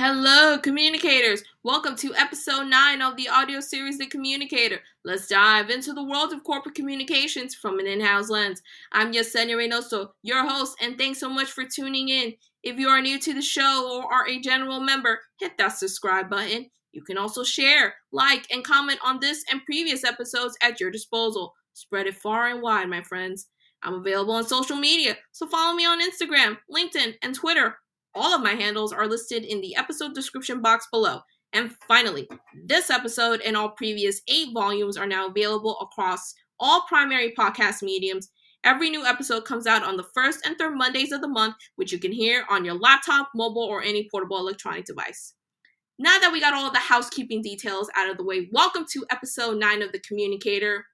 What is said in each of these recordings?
Hello, communicators! Welcome to episode 9 of the audio series The Communicator. Let's dive into the world of corporate communications from an in house lens. I'm Yesenia Reinoso, your host, and thanks so much for tuning in. If you are new to the show or are a general member, hit that subscribe button. You can also share, like, and comment on this and previous episodes at your disposal. Spread it far and wide, my friends. I'm available on social media, so follow me on Instagram, LinkedIn, and Twitter all of my handles are listed in the episode description box below. And finally, this episode and all previous eight volumes are now available across all primary podcast mediums. Every new episode comes out on the first and third Mondays of the month, which you can hear on your laptop, mobile, or any portable electronic device. Now that we got all the housekeeping details out of the way, welcome to episode 9 of The Communicator.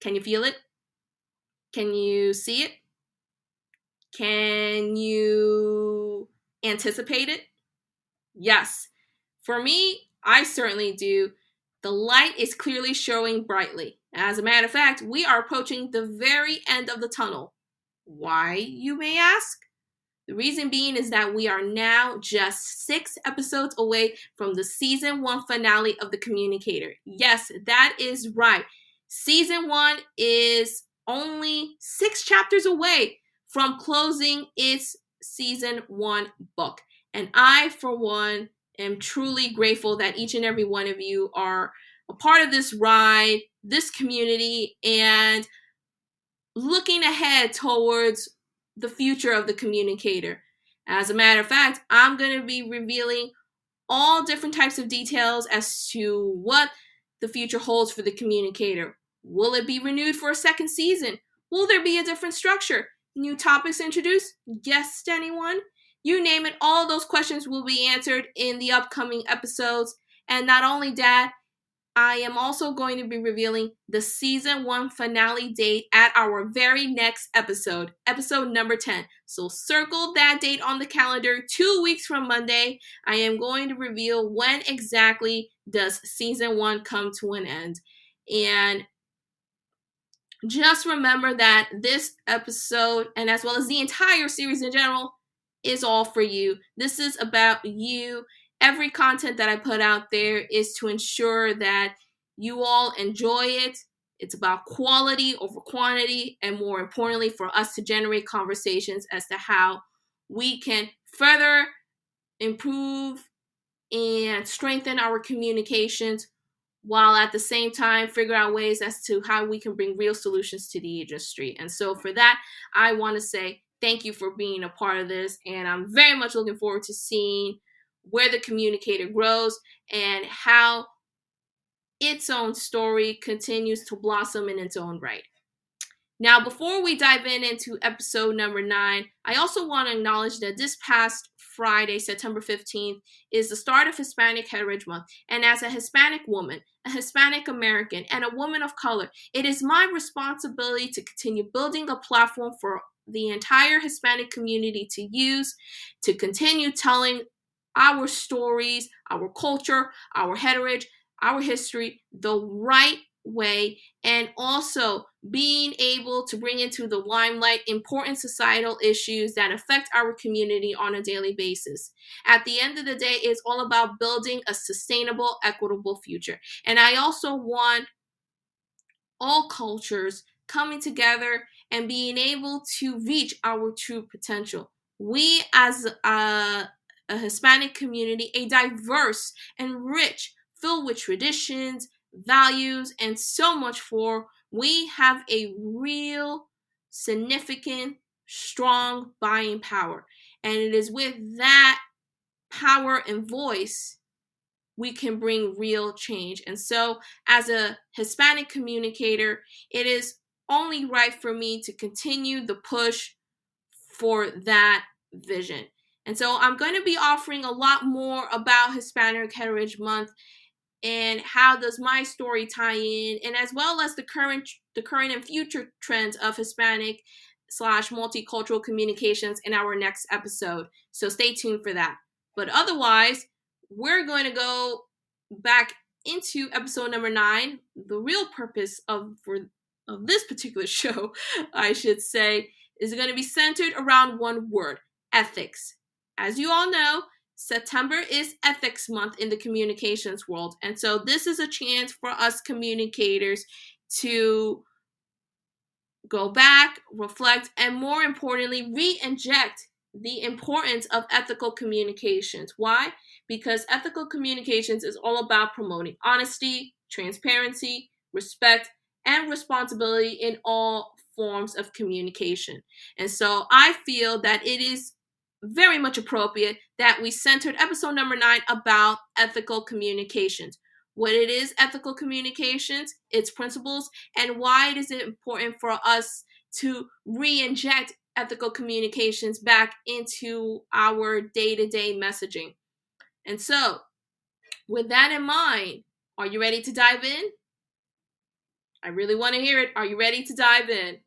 Can you feel it? Can you see it? Can you anticipate it? Yes. For me, I certainly do. The light is clearly showing brightly. As a matter of fact, we are approaching the very end of the tunnel. Why, you may ask? The reason being is that we are now just six episodes away from the season one finale of The Communicator. Yes, that is right. Season one is only six chapters away from closing its season one book. And I, for one, am truly grateful that each and every one of you are a part of this ride, this community, and looking ahead towards the future of the communicator. As a matter of fact, I'm going to be revealing all different types of details as to what the future holds for the communicator. Will it be renewed for a second season? Will there be a different structure? New topics introduced? Guest anyone? You name it, all those questions will be answered in the upcoming episodes. And not only that, I am also going to be revealing the season one finale date at our very next episode, episode number 10. So circle that date on the calendar two weeks from Monday. I am going to reveal when exactly does season one come to an end. And just remember that this episode, and as well as the entire series in general, is all for you. This is about you. Every content that I put out there is to ensure that you all enjoy it. It's about quality over quantity, and more importantly, for us to generate conversations as to how we can further improve and strengthen our communications while at the same time figure out ways as to how we can bring real solutions to the industry. And so for that, I want to say thank you for being a part of this. And I'm very much looking forward to seeing where the communicator grows and how its own story continues to blossom in its own right. Now, before we dive in into episode number nine, I also want to acknowledge that this past Friday, September 15th, is the start of Hispanic Heritage Month. And as a Hispanic woman, a Hispanic American, and a woman of color, it is my responsibility to continue building a platform for the entire Hispanic community to use, to continue telling our stories, our culture, our heritage, our history the right way and also being able to bring into the limelight important societal issues that affect our community on a daily basis. At the end of the day, it's all about building a sustainable, equitable future. And I also want all cultures coming together and being able to reach our true potential. We, as a, a Hispanic community, a diverse and rich, filled with traditions, values, and so much for, we have a real, significant, strong buying power. And it is with that power and voice we can bring real change. And so, as a Hispanic communicator, it is only right for me to continue the push for that vision. And so, I'm going to be offering a lot more about Hispanic Heritage Month and how does my story tie in and as well as the current the current and future trends of hispanic slash multicultural communications in our next episode. So stay tuned for that. But otherwise we're going to go back into episode number nine the real purpose of for of this particular show i should say is going to be centered around one word ethics. As you all know September is Ethics Month in the communications world. And so this is a chance for us communicators to go back, reflect, and more importantly, re inject the importance of ethical communications. Why? Because ethical communications is all about promoting honesty, transparency, respect, and responsibility in all forms of communication. And so I feel that it is very much appropriate that we centered episode number nine about ethical communications. What it is, ethical communications, its principles, and why it is important for us to re inject ethical communications back into our day to day messaging. And so, with that in mind, are you ready to dive in? I really want to hear it. Are you ready to dive in?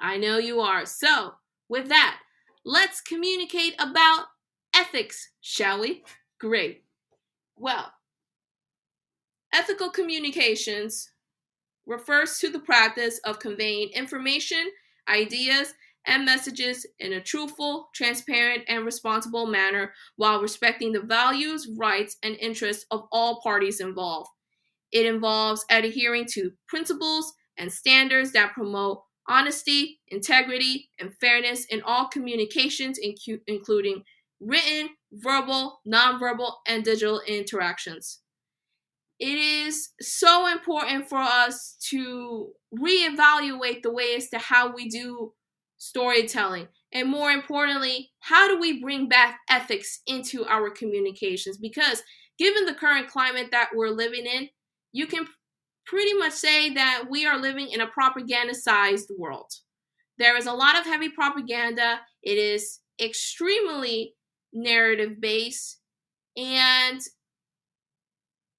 I know you are. So, with that, let's communicate about ethics, shall we? Great. Well, ethical communications refers to the practice of conveying information, ideas, and messages in a truthful, transparent, and responsible manner while respecting the values, rights, and interests of all parties involved. It involves adhering to principles and standards that promote honesty, integrity, and fairness in all communications, including written, verbal, nonverbal, and digital interactions. It is so important for us to reevaluate the way as to how we do storytelling. And more importantly, how do we bring back ethics into our communications? Because given the current climate that we're living in, you can pretty much say that we are living in a propaganda-sized world. There is a lot of heavy propaganda. It is extremely narrative based and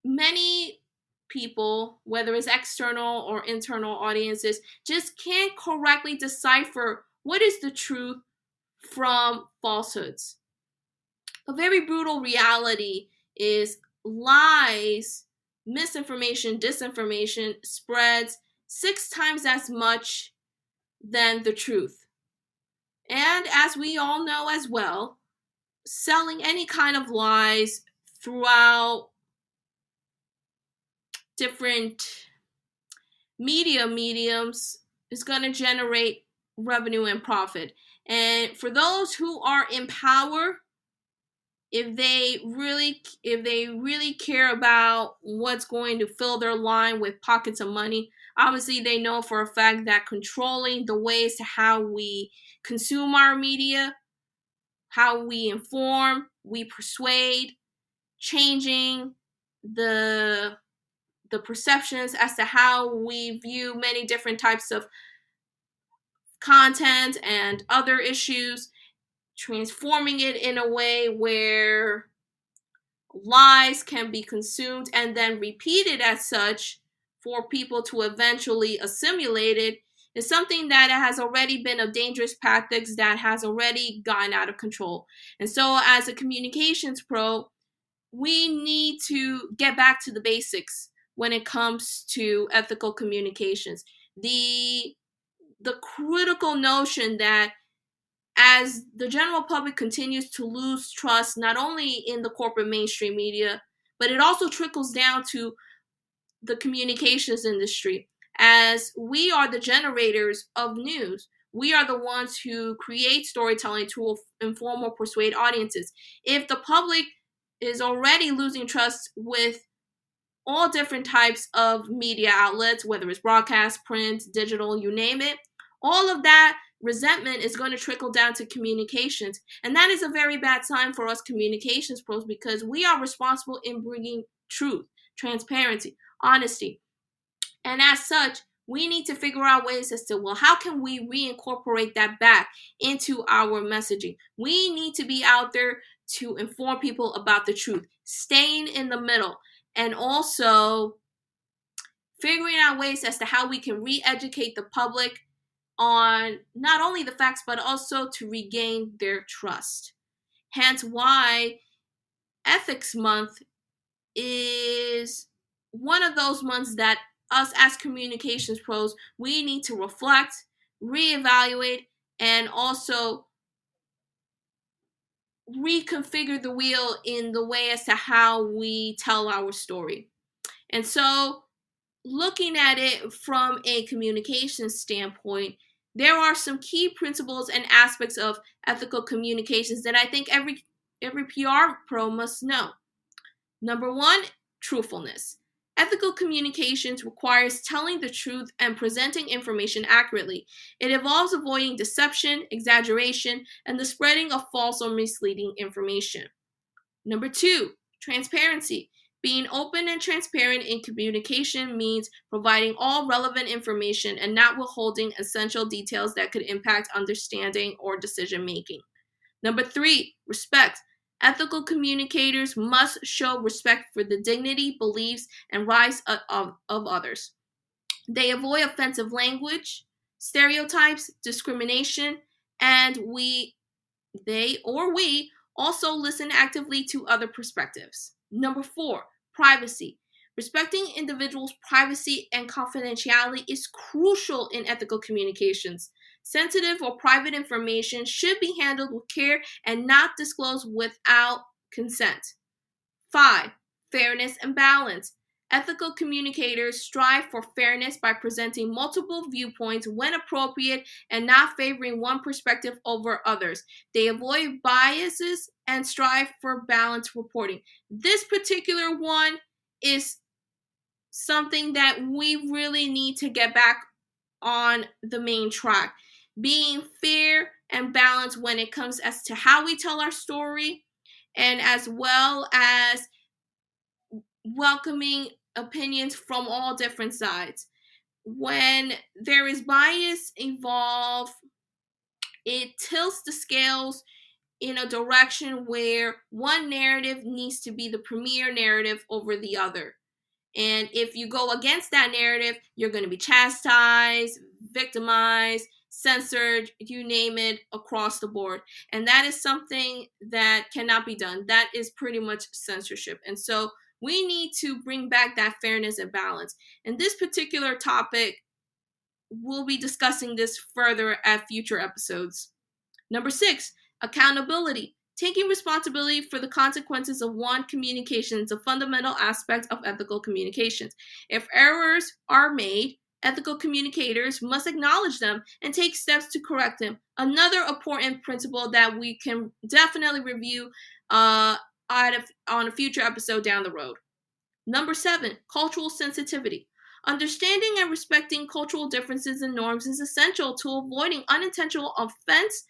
many people, whether it's external or internal audiences, just can't correctly decipher what is the truth from falsehoods. A very brutal reality is lies misinformation, disinformation spreads six times as much than the truth. And as we all know as well, selling any kind of lies throughout different media mediums is going to generate revenue and profit. And for those who are in power, if they really if they really care about what's going to fill their line with pockets of money obviously they know for a fact that controlling the ways to how we consume our media how we inform we persuade changing the the perceptions as to how we view many different types of content and other issues transforming it in a way where lies can be consumed and then repeated as such for people to eventually assimilate it is something that has already been a dangerous tactics that has already gotten out of control. And so as a communications pro, we need to get back to the basics when it comes to ethical communications. The the critical notion that as the general public continues to lose trust not only in the corporate mainstream media, but it also trickles down to the communications industry. As we are the generators of news, we are the ones who create storytelling to inform or persuade audiences. If the public is already losing trust with all different types of media outlets, whether it's broadcast, print, digital, you name it, all of that resentment is going to trickle down to communications. And that is a very bad sign for us communications pros because we are responsible in bringing truth, transparency, honesty. And as such, we need to figure out ways as to, well, how can we reincorporate that back into our messaging? We need to be out there to inform people about the truth, staying in the middle, and also figuring out ways as to how we can re educate the public on not only the facts but also to regain their trust. Hence, why Ethics Month is one of those months that us as communications pros we need to reflect, reevaluate, and also reconfigure the wheel in the way as to how we tell our story. And so, looking at it from a communication standpoint, there are some key principles and aspects of ethical communications that I think every every PR pro must know. Number 1, truthfulness. Ethical communications requires telling the truth and presenting information accurately. It involves avoiding deception, exaggeration, and the spreading of false or misleading information. Number two, transparency. Being open and transparent in communication means providing all relevant information and not withholding essential details that could impact understanding or decision making. Number three, respect. Ethical communicators must show respect for the dignity, beliefs, and rights of, of, of others. They avoid offensive language, stereotypes, discrimination, and we, they or we, also listen actively to other perspectives. Number four, privacy. Respecting individuals' privacy and confidentiality is crucial in ethical communications. Sensitive or private information should be handled with care and not disclosed without consent. 5. Fairness and balance. Ethical communicators strive for fairness by presenting multiple viewpoints when appropriate and not favoring one perspective over others. They avoid biases and strive for balanced reporting. This particular one is something that we really need to get back on the main track being fair and balanced when it comes as to how we tell our story and as well as welcoming opinions from all different sides. When there is bias involved, it tilts the scales in a direction where one narrative needs to be the premier narrative over the other. And if you go against that narrative, you're going to be chastised, victimized, censored, you name it, across the board. And that is something that cannot be done. That is pretty much censorship. And so we need to bring back that fairness and balance. And this particular topic, we'll be discussing this further at future episodes. Number six, accountability. Taking responsibility for the consequences of one communication is a fundamental aspect of ethical communications. If errors are made, Ethical communicators must acknowledge them and take steps to correct them. Another important principle that we can definitely review uh, on a future episode down the road. Number seven, cultural sensitivity. Understanding and respecting cultural differences and norms is essential to avoiding unintentional offense,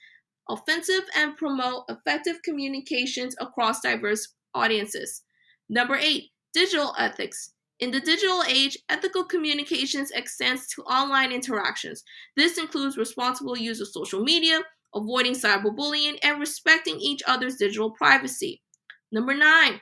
offensive, and promote effective communications across diverse audiences. Number eight, digital ethics. In the digital age, ethical communications extends to online interactions. This includes responsible use of social media, avoiding cyberbullying, and respecting each other's digital privacy. Number nine,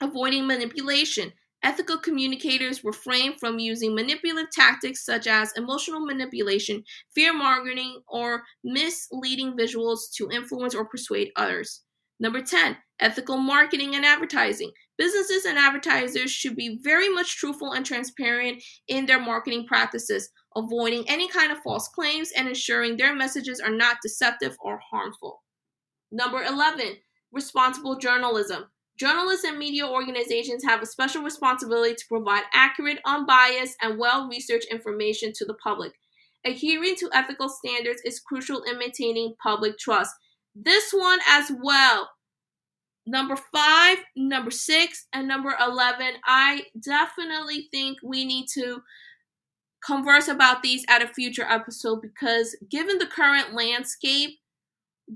avoiding manipulation. Ethical communicators refrain from using manipulative tactics such as emotional manipulation, fear mongering, or misleading visuals to influence or persuade others. Number 10, ethical marketing and advertising. Businesses and advertisers should be very much truthful and transparent in their marketing practices, avoiding any kind of false claims and ensuring their messages are not deceptive or harmful. Number 11, responsible journalism. Journalists and media organizations have a special responsibility to provide accurate, unbiased, and well researched information to the public. Adhering to ethical standards is crucial in maintaining public trust. This one as well. Number five, number six, and number 11. I definitely think we need to converse about these at a future episode because given the current landscape,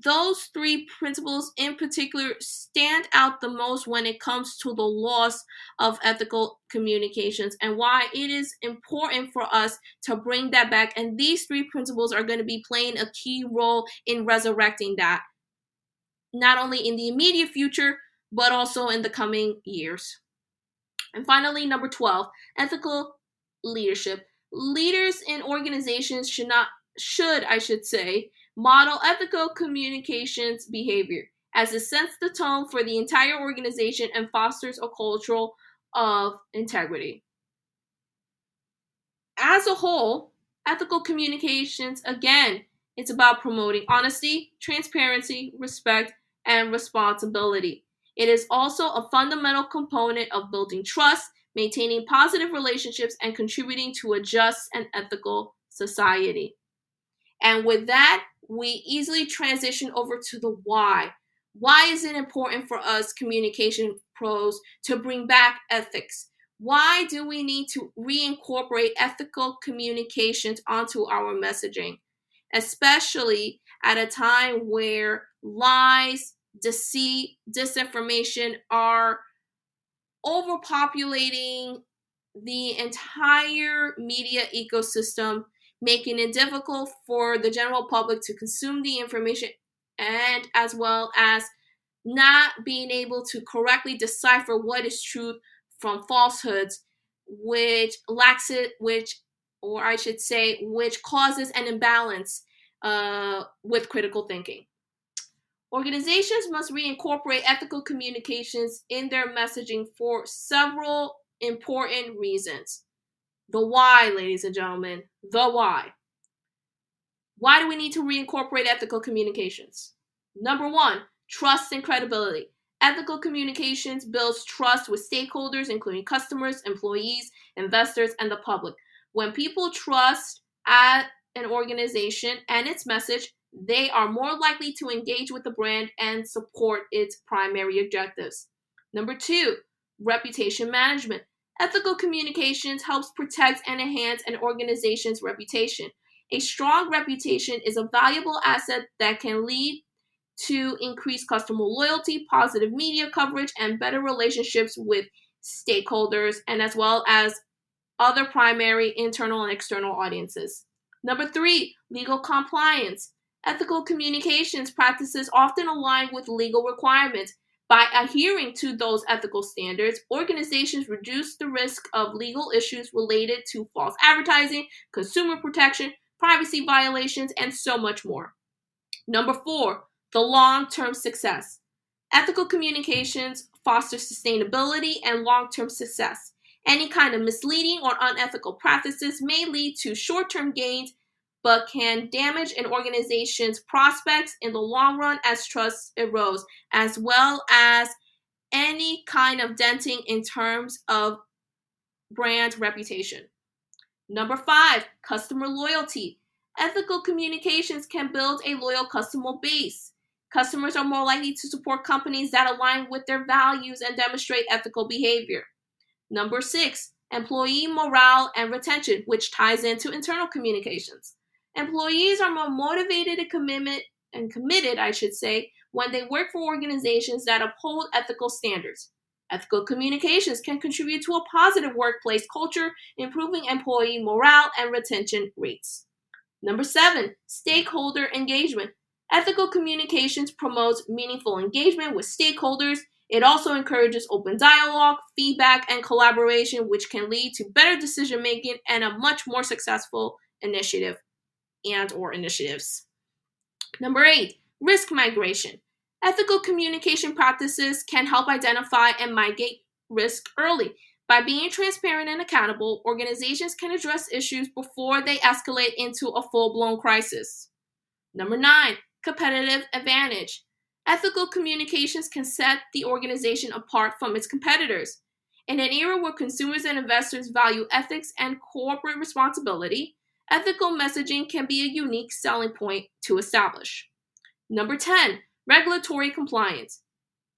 those three principles in particular stand out the most when it comes to the loss of ethical communications and why it is important for us to bring that back. And these three principles are going to be playing a key role in resurrecting that, not only in the immediate future, but also in the coming years. And finally, number 12, ethical leadership. Leaders in organizations should not, should, I should say, model ethical communications behavior as it sets the tone for the entire organization and fosters a culture of integrity. As a whole, ethical communications, again, it's about promoting honesty, transparency, respect, and responsibility. It is also a fundamental component of building trust, maintaining positive relationships, and contributing to a just and ethical society. And with that, we easily transition over to the why. Why is it important for us communication pros to bring back ethics? Why do we need to reincorporate ethical communications onto our messaging, especially at a time where lies, deceit, disinformation are overpopulating the entire media ecosystem, making it difficult for the general public to consume the information and as well as not being able to correctly decipher what is truth from falsehoods, which lacks it, which, or I should say, which causes an imbalance uh, with critical thinking. Organizations must reincorporate ethical communications in their messaging for several important reasons. The why, ladies and gentlemen, the why. Why do we need to reincorporate ethical communications? Number one, trust and credibility. Ethical communications builds trust with stakeholders, including customers, employees, investors, and the public. When people trust at an organization and its message, they are more likely to engage with the brand and support its primary objectives. Number two, reputation management. Ethical communications helps protect and enhance an organization's reputation. A strong reputation is a valuable asset that can lead to increased customer loyalty, positive media coverage, and better relationships with stakeholders, and as well as other primary internal and external audiences. Number three, legal compliance. Ethical communications practices often align with legal requirements. By adhering to those ethical standards, organizations reduce the risk of legal issues related to false advertising, consumer protection, privacy violations, and so much more. Number four, the long term success. Ethical communications foster sustainability and long term success. Any kind of misleading or unethical practices may lead to short term gains but can damage an organization's prospects in the long run as trust erodes, as well as any kind of denting in terms of brand reputation. Number five, customer loyalty. Ethical communications can build a loyal customer base. Customers are more likely to support companies that align with their values and demonstrate ethical behavior. Number six, employee morale and retention, which ties into internal communications. Employees are more motivated and commitment and committed, I should say, when they work for organizations that uphold ethical standards. Ethical communications can contribute to a positive workplace culture, improving employee morale and retention rates. Number seven, stakeholder engagement. Ethical communications promotes meaningful engagement with stakeholders. It also encourages open dialogue, feedback, and collaboration, which can lead to better decision making and a much more successful initiative and or initiatives. Number 8, risk migration. Ethical communication practices can help identify and mitigate risk early. By being transparent and accountable, organizations can address issues before they escalate into a full-blown crisis. Number 9, competitive advantage. Ethical communications can set the organization apart from its competitors. In an era where consumers and investors value ethics and corporate responsibility, ethical messaging can be a unique selling point to establish. Number 10, regulatory compliance.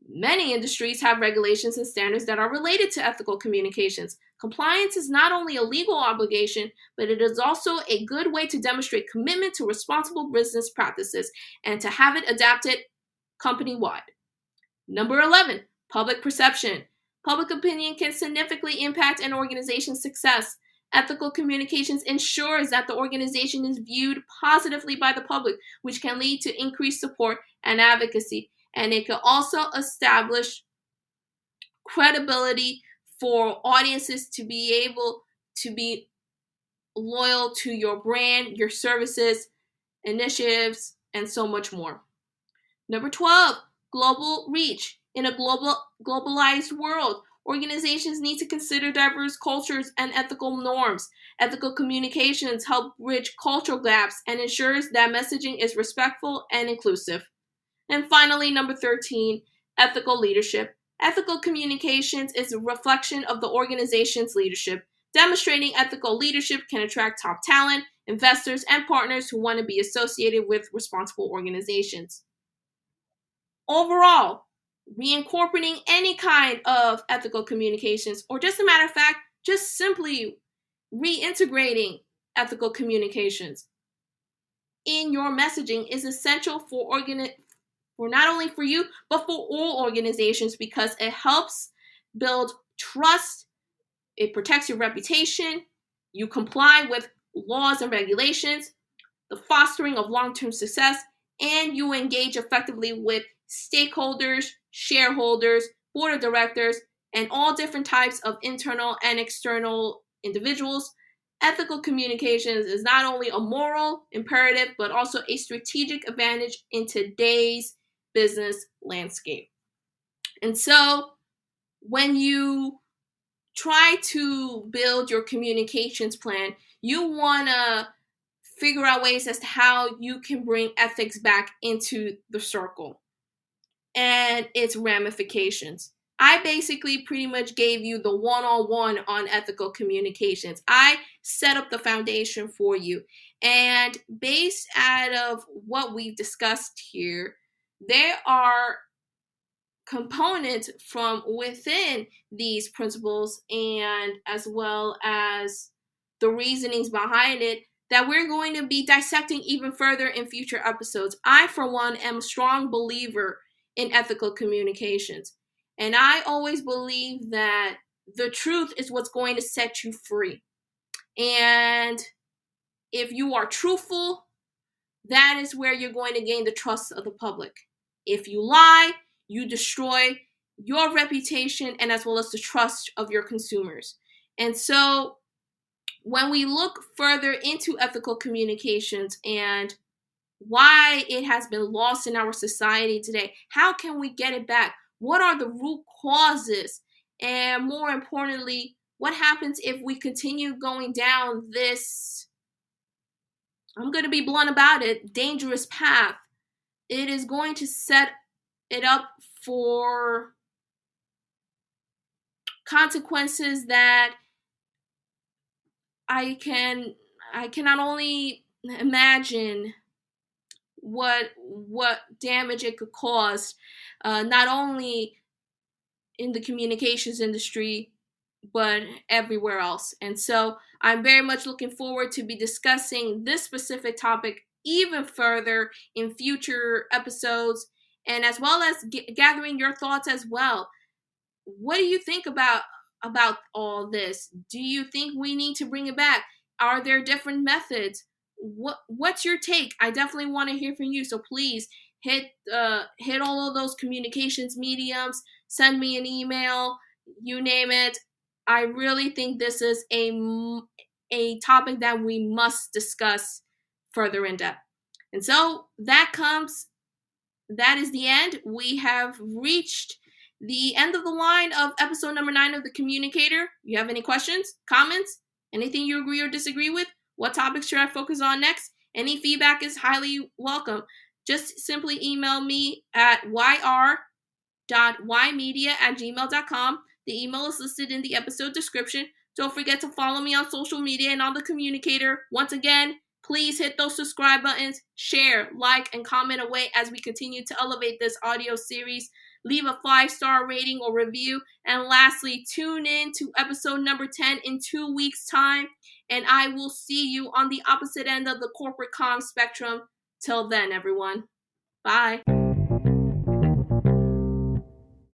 Many industries have regulations and standards that are related to ethical communications. Compliance is not only a legal obligation, but it is also a good way to demonstrate commitment to responsible business practices and to have it adapted company wide. Number 11, public perception. Public opinion can significantly impact an organization's success. Ethical communications ensures that the organization is viewed positively by the public, which can lead to increased support and advocacy. And it can also establish credibility for audiences to be able to be loyal to your brand, your services, initiatives, and so much more. Number 12, global reach. In a global globalized world, Organizations need to consider diverse cultures and ethical norms. Ethical communications help bridge cultural gaps and ensures that messaging is respectful and inclusive. And finally, number 13, ethical leadership. Ethical communications is a reflection of the organization's leadership. Demonstrating ethical leadership can attract top talent, investors, and partners who want to be associated with responsible organizations. Overall, reincorporating any kind of ethical communications, or just a matter of fact, just simply reintegrating ethical communications. In your messaging is essential for organi- for not only for you but for all organizations because it helps build trust it protects your reputation you comply with laws and regulations the fostering of long-term success and you engage effectively with stakeholders shareholders board of directors and all different types of internal and external individuals ethical communications is not only a moral imperative, but also a strategic advantage in today's business landscape. And so, when you try to build your communications plan, you want to figure out ways as to how you can bring ethics back into the circle and its ramifications. I basically pretty much gave you the one on one on ethical communications. I set up the foundation for you. And based out of what we've discussed here, there are components from within these principles and as well as the reasonings behind it that we're going to be dissecting even further in future episodes. I, for one, am a strong believer in ethical communications. And I always believe that the truth is what's going to set you free. And if you are truthful, that is where you're going to gain the trust of the public. If you lie, you destroy your reputation and as well as the trust of your consumers. And so when we look further into ethical communications and why it has been lost in our society today, how can we get it back? What are the root causes? And more importantly, what happens if we continue going down this, I'm going to be blunt about it, dangerous path? It is going to set it up for consequences that I can I can not only imagine what what damage it could cause uh, not only in the communications industry but everywhere else. And so I'm very much looking forward to be discussing this specific topic even further in future episodes and as well as g- gathering your thoughts as well. What do you think about about all this? Do you think we need to bring it back? Are there different methods? What what's your take? I definitely want to hear from you. So please hit uh, hit all of those communications mediums, send me an email, you name it. I really think this is a a topic that we must discuss further in depth. And so that comes that is the end. We have reached the end of the line of episode number 9 of the communicator. You have any questions, comments, anything you agree or disagree with? What topics should I focus on next? Any feedback is highly welcome just simply email me at yr.ymedia at gmail.com. The email is listed in the episode description. Don't forget to follow me on social media and on the communicator. Once again, please hit those subscribe buttons, share, like, and comment away as we continue to elevate this audio series. Leave a five star rating or review. And lastly, tune in to episode number 10 in two weeks' time. And I will see you on the opposite end of the corporate com spectrum. Till then, everyone. Bye.